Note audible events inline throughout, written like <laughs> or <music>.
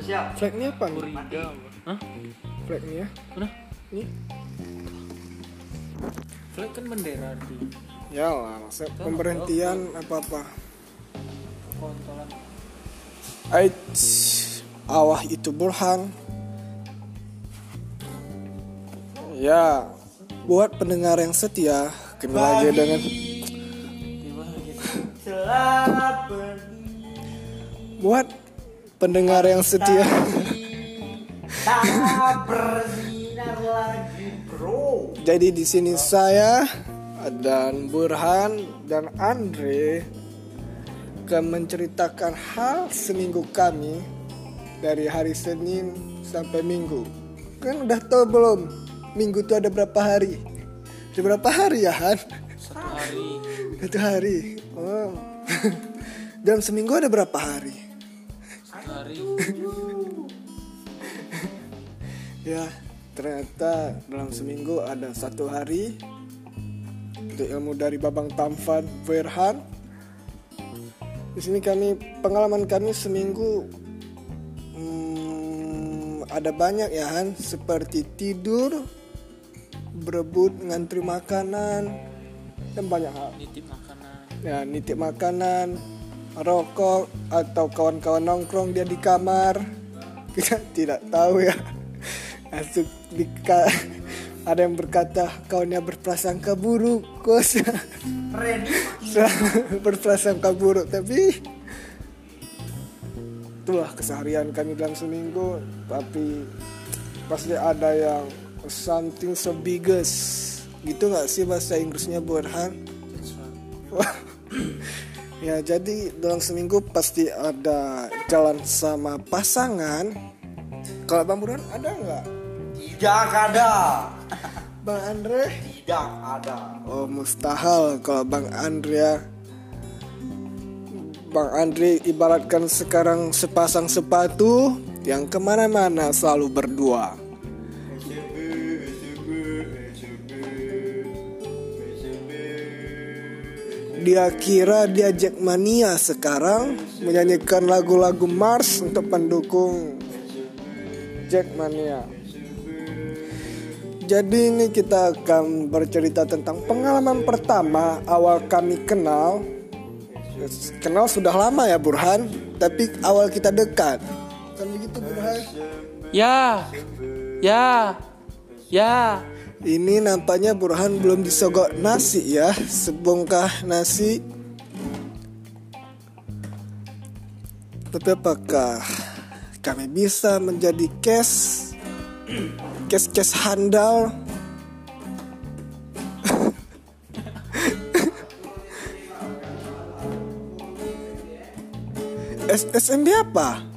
Siap. Flag ini apa nih? Hah? Flag ini ya? Mana? Ini? Flag kan bendera di Ya lah, maksud pemberhentian apa-apa. kontolan. Ait, awah itu Burhan. Ya, buat pendengar yang setia, kembali lagi dengan buat pendengar yang setia. Jadi di sini saya dan Burhan dan Andre akan menceritakan hal seminggu kami dari hari Senin sampai Minggu. Kan udah tahu belum? Minggu itu ada berapa hari? Ada berapa hari ya Han? Satu hari Satu hari. Oh. <laughs> Dalam seminggu ada berapa hari? hari <laughs> Ya, ternyata dalam seminggu ada satu hari untuk ilmu dari Babang Tamfan Verhan. Di sini kami pengalaman kami seminggu hmm, ada banyak ya Han, seperti tidur, berebut ngantri makanan dan banyak hal. nitip makanan. Ya, nitip makanan, rokok atau kawan-kawan nongkrong dia di kamar. <laughs> Kita tidak tahu ya. Masuk di ka- ada yang berkata kawannya berprasangka buruk, kos. <laughs> Berprasangka buruk, tapi itulah keseharian kami dalam seminggu. Tapi pasti ada yang something so biggest gitu nggak sih bahasa Inggrisnya Burhan? <coughs> Ya jadi dalam seminggu pasti ada jalan sama pasangan. Kalau Bang Burhan ada nggak? Tidak ada. <laughs> Bang Andre? Tidak ada. Oh mustahil kalau Bang Andre ya. Bang Andre ibaratkan sekarang sepasang sepatu yang ke mana-mana selalu berdua. Dia kira dia Jackmania sekarang menyanyikan lagu-lagu Mars untuk pendukung Jackmania. Jadi ini kita akan bercerita tentang pengalaman pertama awal kami kenal. Kenal sudah lama ya Burhan, tapi awal kita dekat. Kan begitu Burhan? Ya. Ya. Ya. Ini nampaknya Burhan belum disogok nasi ya, sebongkah nasi. Tapi apakah kami bisa menjadi cash cash cash handal? <laughs> SMB apa?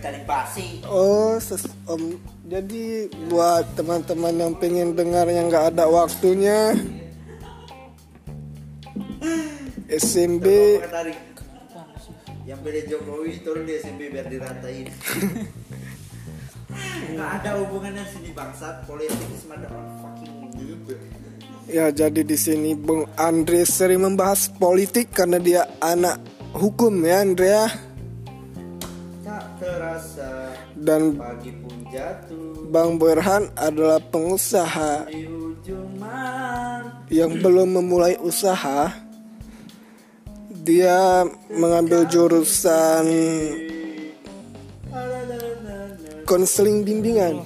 Tadi basi. Oh, ses- om, jadi buat teman-teman yang pengen dengar yang nggak ada waktunya, SMB. Yang beda Jokowi turun di SMP biar diratain. <laughs> Nggak ada hubungannya sini bangsat politik sama ada fucking noob. ya jadi di sini Bung Andre sering membahas politik karena dia anak hukum ya Andrea Tak terasa dan pagi pun jatuh Bang Burhan adalah pengusaha di ujung man. yang belum memulai usaha. Dia mengambil jurusan konseling bimbingan.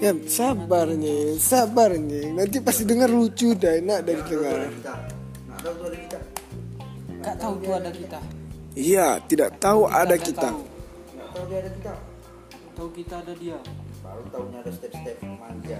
Ya sabar nih, sabar nih. Nanti pasti dengar lucu dah, enak dari dengar. Gak tahu tuh ada kita. Iya, tidak tahu ada kita. Nggak tahu dia ada kita. Tahu kita ada dia. Baru tahunya ada step-step manja.